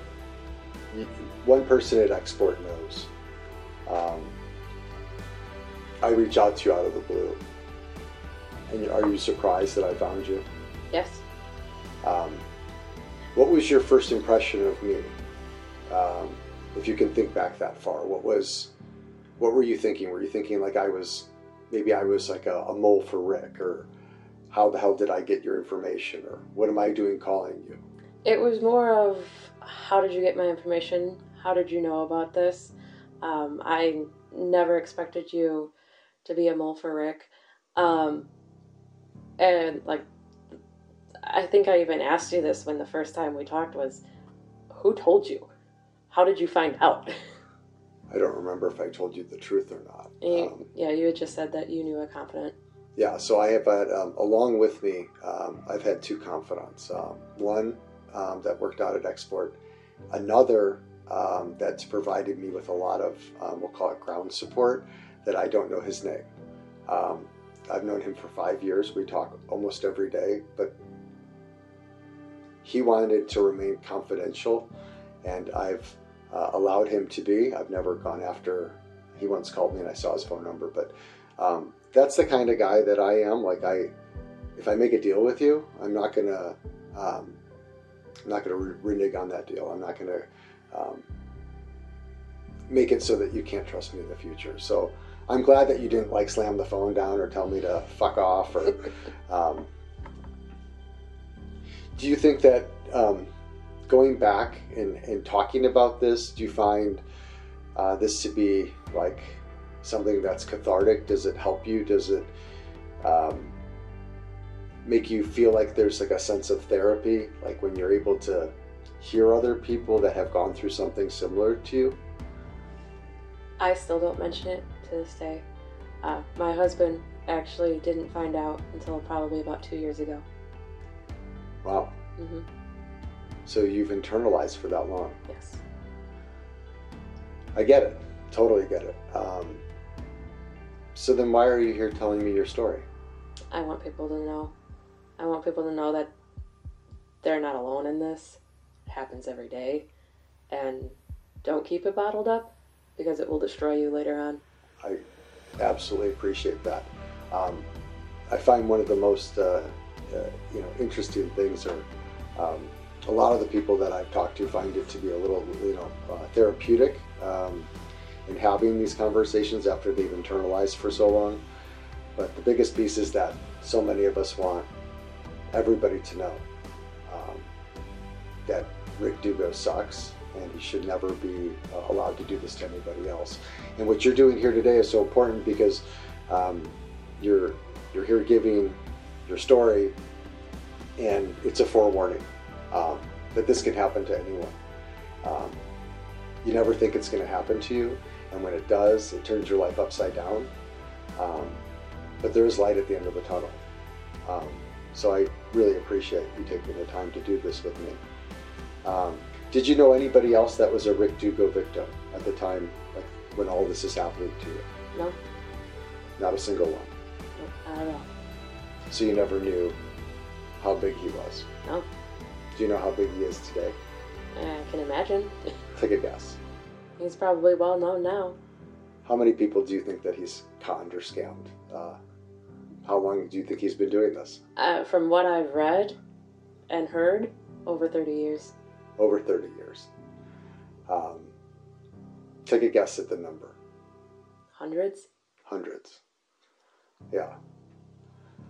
S1: one person at Xsport knows. Um, I reach out to you out of the blue. And are you surprised that I found you?
S4: Yes.
S1: Um, what was your first impression of me? Um, if you can think back that far, what was, what were you thinking? Were you thinking like I was, maybe I was like a, a mole for Rick, or how the hell did I get your information, or what am I doing calling you?
S4: It was more of how did you get my information? How did you know about this? Um, I never expected you to be a mole for Rick. Um, and like, I think I even asked you this when the first time we talked was, who told you? How did you find out?
S1: I don't remember if I told you the truth or not.
S4: You,
S1: Um,
S4: yeah, you had just said that you knew a confidant.
S1: yeah, so I have had, um, along with me, um, I've had two confidants. Um, one um, that worked out at Xsport, another um, that's provided me with a lot of, um, we'll call it ground support, that I don't know his name. I've known him for five years. We talk almost every day, but he wanted to remain confidential, and I've uh, allowed him to be. I've never gone after. He once called me, and I saw his phone number, but um, that's the kind of guy that I am. Like I, if I make a deal with you, I'm not gonna, um, I'm not gonna re- renege on that deal. I'm not gonna um, make it so that you can't trust me in the future. So I'm glad that you didn't like slam the phone down or tell me to fuck off. Or um, do you think that um, going back and, and talking about this, do you find uh, this to be like something that's cathartic? Does it help you? Does it um, make you feel like there's like a sense of therapy, like when you're able to hear other people that have gone through something similar to you?
S4: I still don't mention it to this day. Uh, my husband actually didn't find out until probably about two years ago.
S1: Wow.
S4: hmm
S1: So you've internalized for that long.
S4: Yes.
S1: I get it. Totally get it. Um, so then why are you here telling me your story?
S4: I want people to know. I want people to know that they're not alone in this. It happens every day. And don't keep it bottled up because it will destroy you later on.
S1: I absolutely appreciate that. Um, I find one of the most uh, uh, you know interesting things are um, a lot of the people that I've talked to find it to be a little you know uh, therapeutic um, in having these conversations after they've internalized for so long. But the biggest piece is that so many of us want everybody to know um, that Rick Dugo sucks and he should never be uh, allowed to do this to anybody else. And what you're doing here today is so important because um, you're you're here giving your story, and it's a forewarning um, that this can happen to anyone. Um, you never think it's going to happen to you, and when it does, it turns your life upside down. Um, but there is light at the end of the tunnel. Um, so I really appreciate you taking the time to do this with me. Um, did you know anybody else that was a Rick Dugo victim at the time, when all this is happening to you?
S4: No,
S1: Not a single one.
S4: no, not at all.
S1: So you never knew how big he was.
S4: No,
S1: Do you know how big he is today?
S4: I can imagine.
S1: Take a guess.
S4: He's probably well known now.
S1: How many people do you think that he's conned or scammed? Uh, how long do you think he's been doing this?
S4: Uh, from what I've read and heard, over 30 years.
S1: Over 30 years. Um, take a guess at the number.
S4: Hundreds?
S1: Hundreds. Yeah.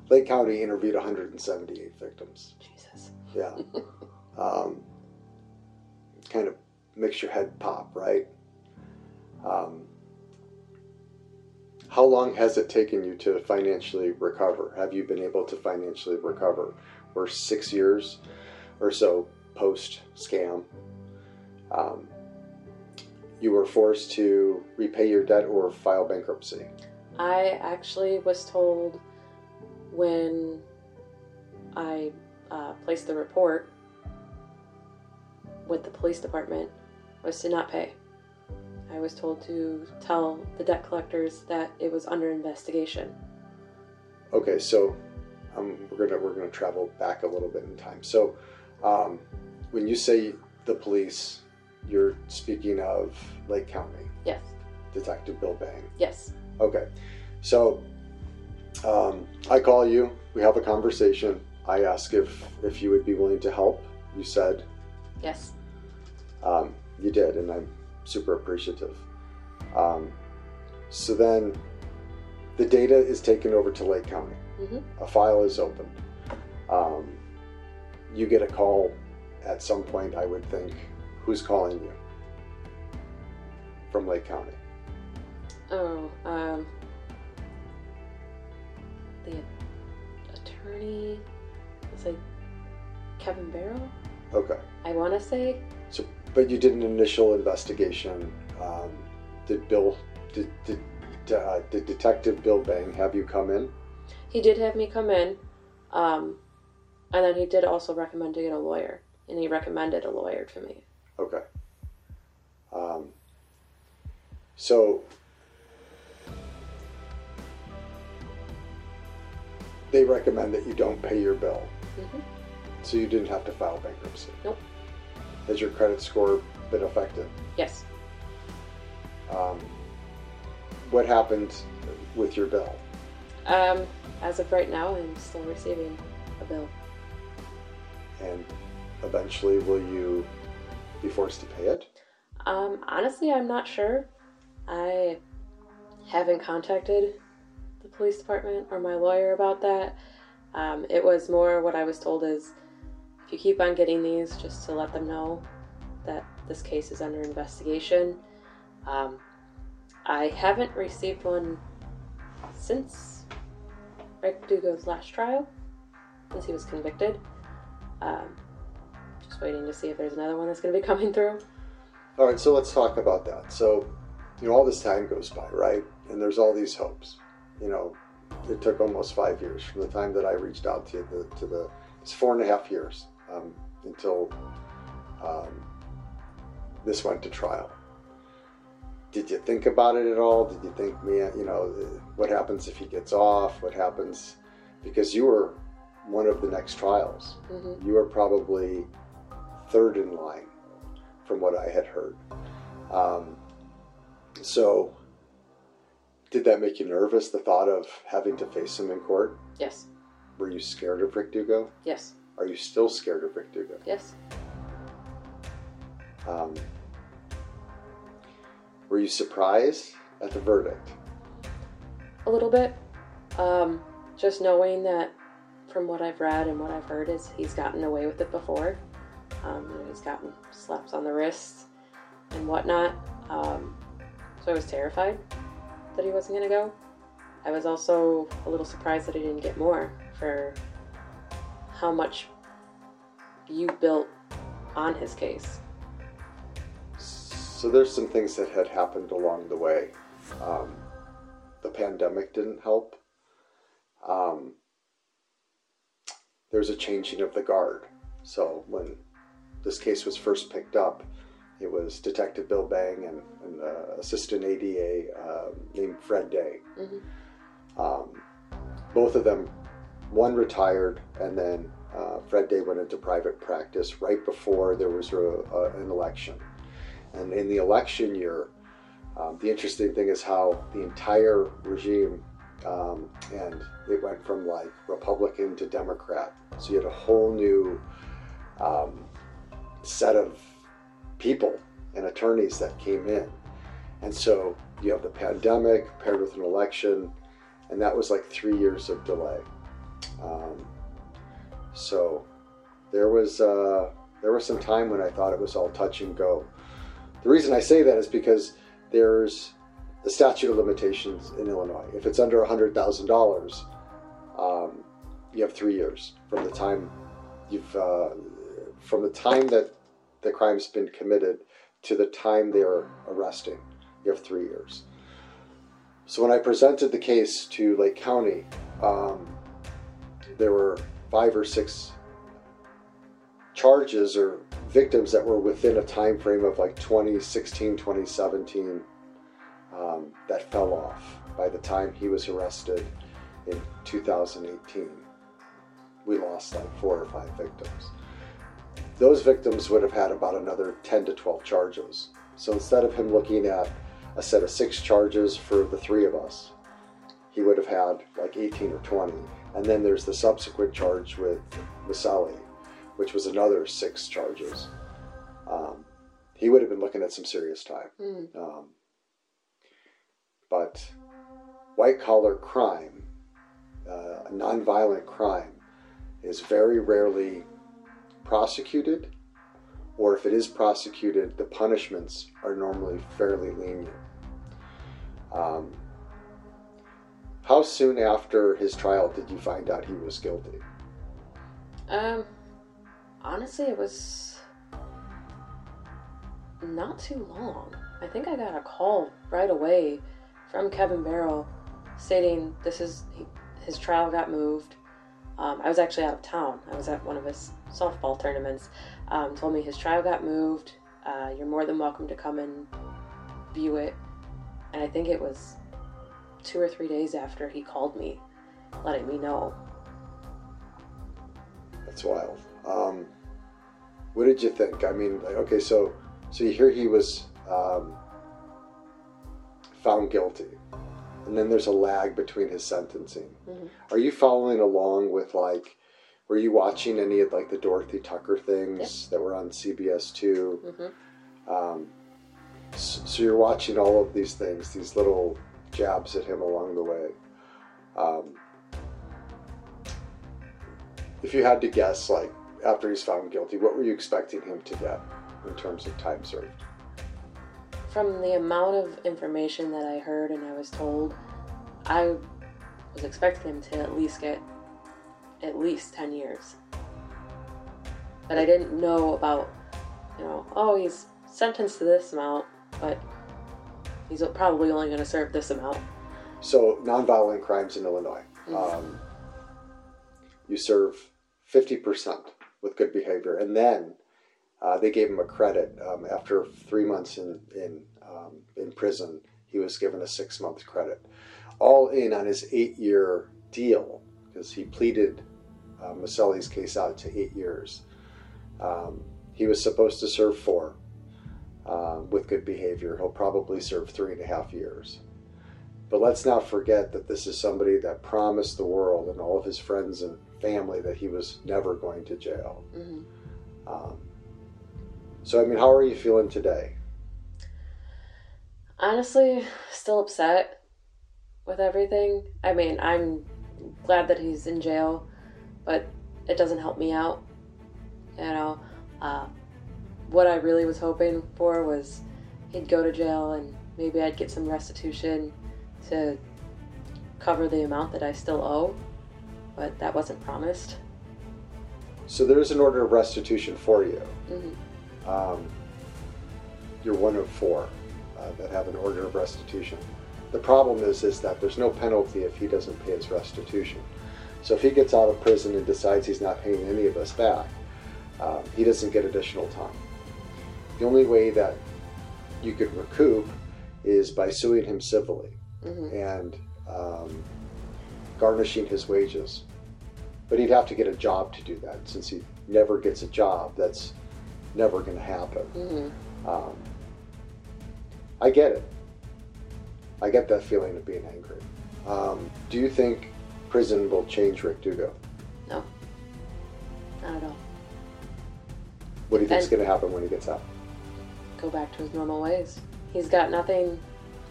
S1: Lake County interviewed 178 victims.
S4: Jesus.
S1: Yeah. um, kind of makes your head pop, right? Um, how long has it taken you to financially recover? Have you been able to financially recover? We're six years or so post scam. um, you were forced to repay your debt or file bankruptcy.
S4: I actually was told when I uh, placed the report with the police department was to not pay. I was told to tell the debt collectors that it was under investigation.
S1: Okay, so um, we're gonna we're gonna travel back a little bit in time. So, um, when you say the police, you're speaking of Lake County
S4: Yes,
S1: Detective Bill Bang.
S4: yes,
S1: Okay, so um, I call you. We have a conversation. I ask if if you would be willing to help. You said
S4: yes,
S1: um, you did, and I'm super appreciative. Um, so then, the data is taken over to Lake County.
S4: Mhm.
S1: A file is opened. Um, you get a call at some point. I would think, who's calling you from Lake County?
S4: Oh, um, the attorney was like Kevin Barrow.
S1: Okay.
S4: I want to say
S1: So, but you did an initial investigation. Um, did Bill, did, did, uh, did Detective Bill Bang have you come in?
S4: he did have me come in, um, and then he did also recommend to get a lawyer, and he recommended a lawyer to me.
S1: Okay. Um, so, they recommend that you don't pay your bill.
S4: Mhm.
S1: So you didn't have to file bankruptcy.
S4: Nope.
S1: Has your credit score been affected?
S4: Yes.
S1: Um, what happened with your bill?
S4: Um, as of right now, I'm still receiving a bill.
S1: And eventually, will you be forced to pay it?
S4: Um, honestly, I'm not sure. I haven't contacted the police department or my lawyer about that. Um, it was more what I was told is if you keep on getting these, just to let them know that this case is under investigation. Um, I haven't received one since Rick Dugo's last trial, since he was convicted. Um, just waiting to see if there's another one that's going to be coming through.
S1: All right, so let's talk about that. So, you know, all this time goes by, right? And there's all these hopes. You know, it took almost five years from the time that I reached out to the to the. It's four and a half years um, until um, this went to trial. Did you think about it at all? Did you think, man, you know, what happens if he gets off? What happens? Because you were one of the next trials.
S4: hmm
S1: You were probably third in line from what I had heard. Um, so, did that make you nervous, the thought of having to face him in court?
S4: Yes.
S1: Were you scared of Rick Dugo?
S4: Yes.
S1: Are you still scared of Rick Dugo?
S4: Yes.
S1: Um, were you surprised at the verdict?
S4: A little bit. Um, just knowing that from what I've read and what I've heard is he's gotten away with it before. Um, gotten slaps on the wrists and whatnot. Um, so I was terrified that he wasn't going to go. I was also a little surprised that he didn't get more for how much you built on his case.
S1: So, there's some things that had happened along the way. Um, the pandemic didn't help. Um, there's a changing of the guard. So when this case was first picked up, it was Detective Bill Bang and, and uh, Assistant ADA um named Fred Day.
S4: Mhm.
S1: Um, both of them, one retired, and then uh, Fred Day went into private practice right before there was a, a, an election. And in the election year, um, the interesting thing is how the entire regime um, and it went from like Republican to Democrat. So you had a whole new um, set of people and attorneys that came in. And so you have the pandemic paired with an election, and that was like three years of delay. Um, so there was uh, there was some time when I thought it was all touch and go. The reason I say that is because there's the statute of limitations in Illinois. If it's under $100,000, um, you have three years from the time you've uh, from the time that the crime's been committed to the time they're arresting. You have three years. So when I presented the case to Lake County, um, there were five or six charges or victims that were within a time frame of like 2016, 2017 um, that fell off by the time he was arrested in 2018. We lost like four or five victims. Those victims would have had about another 10 to 12 charges. So instead of him looking at a set of six charges for the three of us, he would have had like 18 or 20. And then there's the subsequent charge with Maselli, which was another six charges. Um, he would have been looking at some serious time.
S4: Mm.
S1: Um, but white collar crime, uh, nonviolent crime, is very rarely prosecuted, or if it is prosecuted, the punishments are normally fairly lenient. Um, how soon after his trial did you find out he was guilty?
S4: Um, honestly, it was not too long. I think I got a call right away from Kevin Barrow stating this is his trial got moved. Um, I was actually out of town. I was at one of his softball tournaments. Um, told me his trial got moved. Uh, you're more than welcome to come and view it. And I think it was two or three days after he called me, letting me know.
S1: That's wild. Um, what did you think? I mean, like, okay, so so you hear he was um, found guilty, and then there's a lag between his sentencing.
S4: Mhm.
S1: Are you following along with like? Were you watching any of like the Dorothy Tucker things that were on CBS two?
S4: hmm
S1: Um, so, so you're watching all of these things, these little jabs at him along the way. Um, if you had to guess, like after he's found guilty, what were you expecting him to get in terms of time served?
S4: From the amount of information that I heard and I was told, I was expecting him to at least get at least 10 years. But I didn't know about, you know, oh, he's sentenced to this amount, but he's probably only going to serve this amount.
S1: So, nonviolent crimes in Illinois, um, you serve 50% with good behavior, and then uh, they gave him a credit. Um, after three months in, in, um, in prison, he was given a six month credit. All in on his eight year deal, because he pleaded uh, Maselli's case out to eight years. Um, he was supposed to serve four uh, with good behavior. He'll probably serve three and a half years. But let's not forget that this is somebody that promised the world and all of his friends and family that he was never going to jail.
S4: hmm
S1: Um, so, I mean, how are you feeling today?
S4: Honestly, still upset with everything. I mean, I'm glad that he's in jail, but it doesn't help me out. You know, uh, what I really was hoping for was he'd go to jail and maybe I'd get some restitution to cover the amount that I still owe, but that wasn't promised.
S1: So, there's an order of restitution for you.
S4: hmm
S1: Um, you're one of four uh, that have an order of restitution. The problem is, is that there's no penalty if he doesn't pay his restitution. So if he gets out of prison and decides he's not paying any of us back, um, he doesn't get additional time. The only way that you could recoup is by suing him civilly
S4: hmm
S1: and um, garnishing his wages. But he'd have to get a job to do that. Since he never gets a job, that's never going to happen.
S4: hmm
S1: Um, I get it. I get that feeling of being angry. Um, do you think prison will change Rick Dugo?
S4: No, not at all.
S1: What do you think is going to happen when he gets out?
S4: go back to his normal ways. He's got nothing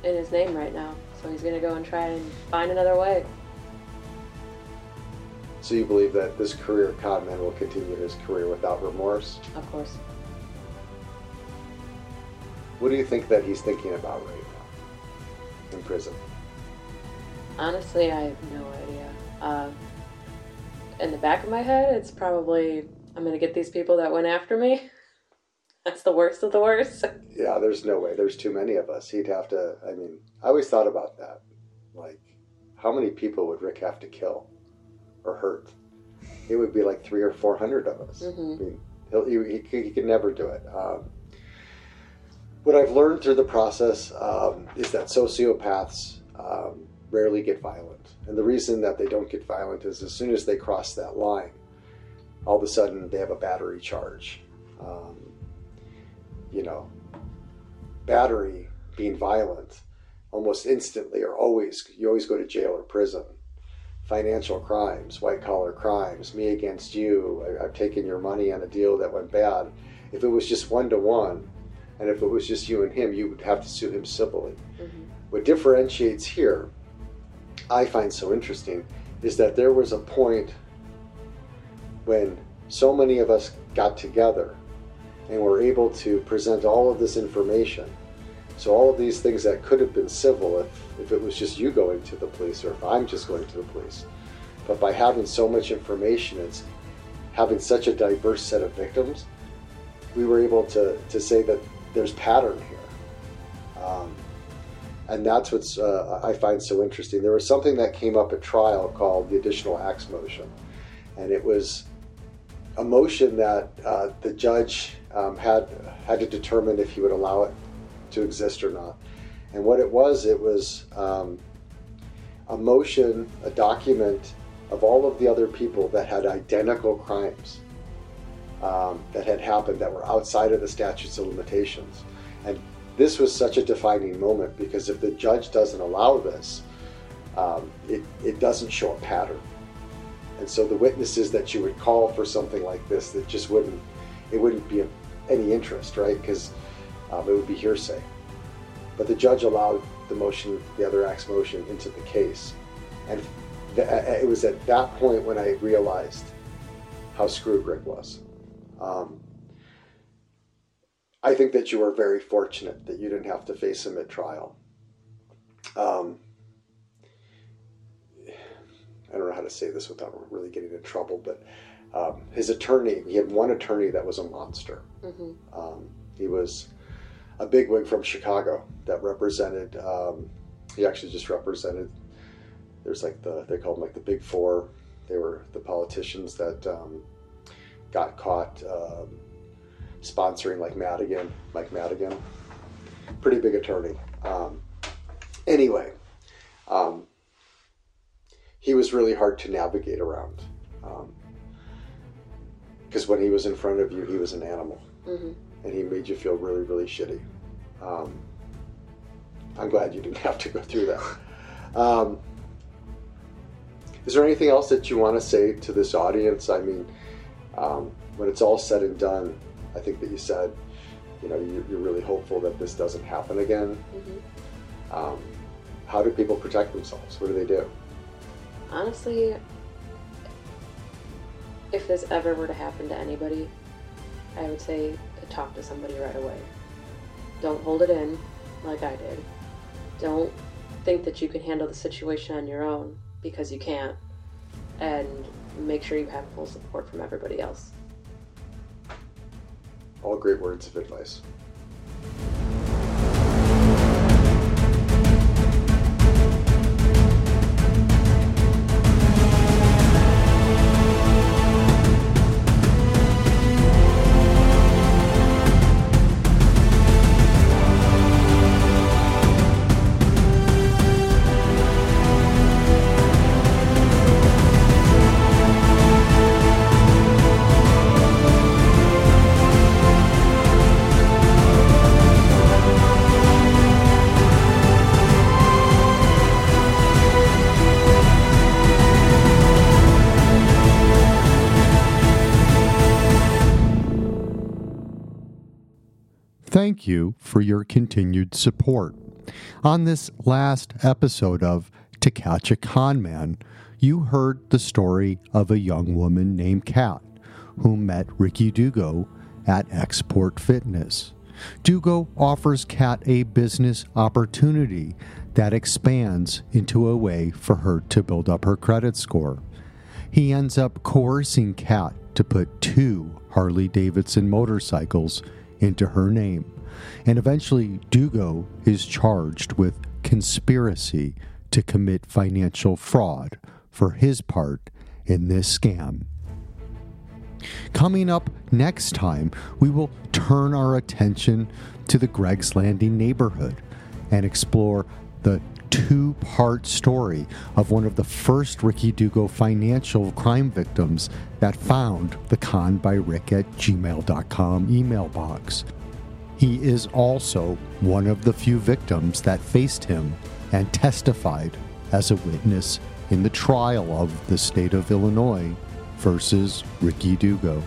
S4: in his name right now, so he's gonna go and try and find another way.
S1: So you believe that this career conman will continue his career without remorse?
S4: Of course.
S1: What do you think that he's thinking about right now in prison?
S4: Honestly, I have no idea. Uh, in the back of my head, it's probably I'm gonna get these people that went after me, That's the worst of the worst.
S1: Yeah, there's no way. There's too many of us. He'd have to. I mean, I always thought about that. Like, how many people would Rick have to kill or hurt? It would be like three or four hundred of us.
S4: Mm-hmm.
S1: I mean, he'll, he, he, could, he could never do it. Um, what I've learned through the process um, is that sociopaths um, rarely get violent. And the reason that they don't get violent is as soon as they cross that line, all of a sudden they have a battery charge. Um, you know, battery being violent almost instantly or always, you always go to jail or prison. Financial crimes, white collar crimes, me against you, I, I've taken your money on a deal that went bad. If it was just one to one, and if it was just you and him, you would have to sue him civilly.
S4: Mm-hmm.
S1: What differentiates here, I find so interesting, is that there was a point when so many of us got together and were able to present all of this information. So all of these things that could have been civil if, if it was just you going to the police or if I'm just going to the police. But by having so much information and having such a diverse set of victims, we were able to, to say that there's pattern here. Um, and that's what uh, I find so interesting. There was something that came up at trial called the additional acts motion. And it was a motion that uh, the judge um, had had to determine if he would allow it to exist or not. And what it was, it was um, a motion, a document of all of the other people that had identical crimes um, that had happened that were outside of the statutes of limitations. And this was such a defining moment because if the judge doesn't allow this, um, it, it doesn't show a pattern. And so the witnesses that you would call for something like this, that just wouldn't, it wouldn't be of any interest, right? Because um, it would be hearsay. But the judge allowed the motion, the other act's motion, into the case. And th- it was at that point when I realized how screwed Rick was. Um, I think that you were very fortunate that you didn't have to face him at trial. Um, I don't know how to say this without really getting in trouble, but um, his attorney, he had one attorney that was a monster.
S4: Mm-hmm.
S1: Um, he was a bigwig from Chicago that represented, um, he actually just represented, there's like the, they called them like the big four. They were the politicians that um, got caught um, sponsoring like Madigan, Mike Madigan. Pretty big attorney. Um, anyway, um, he was really hard to navigate around. Because when he was in front of you, he was an animal.
S4: Mm-hmm.
S1: And he made you feel really, really shitty. Um, I'm glad you didn't have to go through that. Um, is there anything else that you want to say to this audience? I mean, um, when it's all said and done, I think that you said, you know, you're, you're really hopeful that this doesn't happen again.
S4: Mm-hmm.
S1: Um, how do people protect themselves? What do they do?
S4: Honestly, if this ever were to happen to anybody, I would say talk to somebody right away. Don't hold it in like I did. Don't think that you can handle the situation on your own because you can't. And make sure you have full support from everybody else.
S1: All great words of advice. You for your continued support. On this last episode of To Catch a Con Man, you heard the story of a young woman named Kat who met Ricky Dugo at Xsport Fitness. Dugo offers Kat a business opportunity that expands into a way for her to build up her credit score. He ends up coercing Kat to put two Harley Davidson motorcycles into her name. And eventually, Dugo is charged with conspiracy to commit financial fraud for his part in this scam. Coming up next time, we will turn our attention to the Greg's Landing neighborhood and explore the two part story of one of the first Ricky Dugo financial crime victims that found the con by Rick at gmail.com email box. He is also one of the few victims that faced him and testified as a witness in the trial of the state of Illinois versus Ricky Dugo.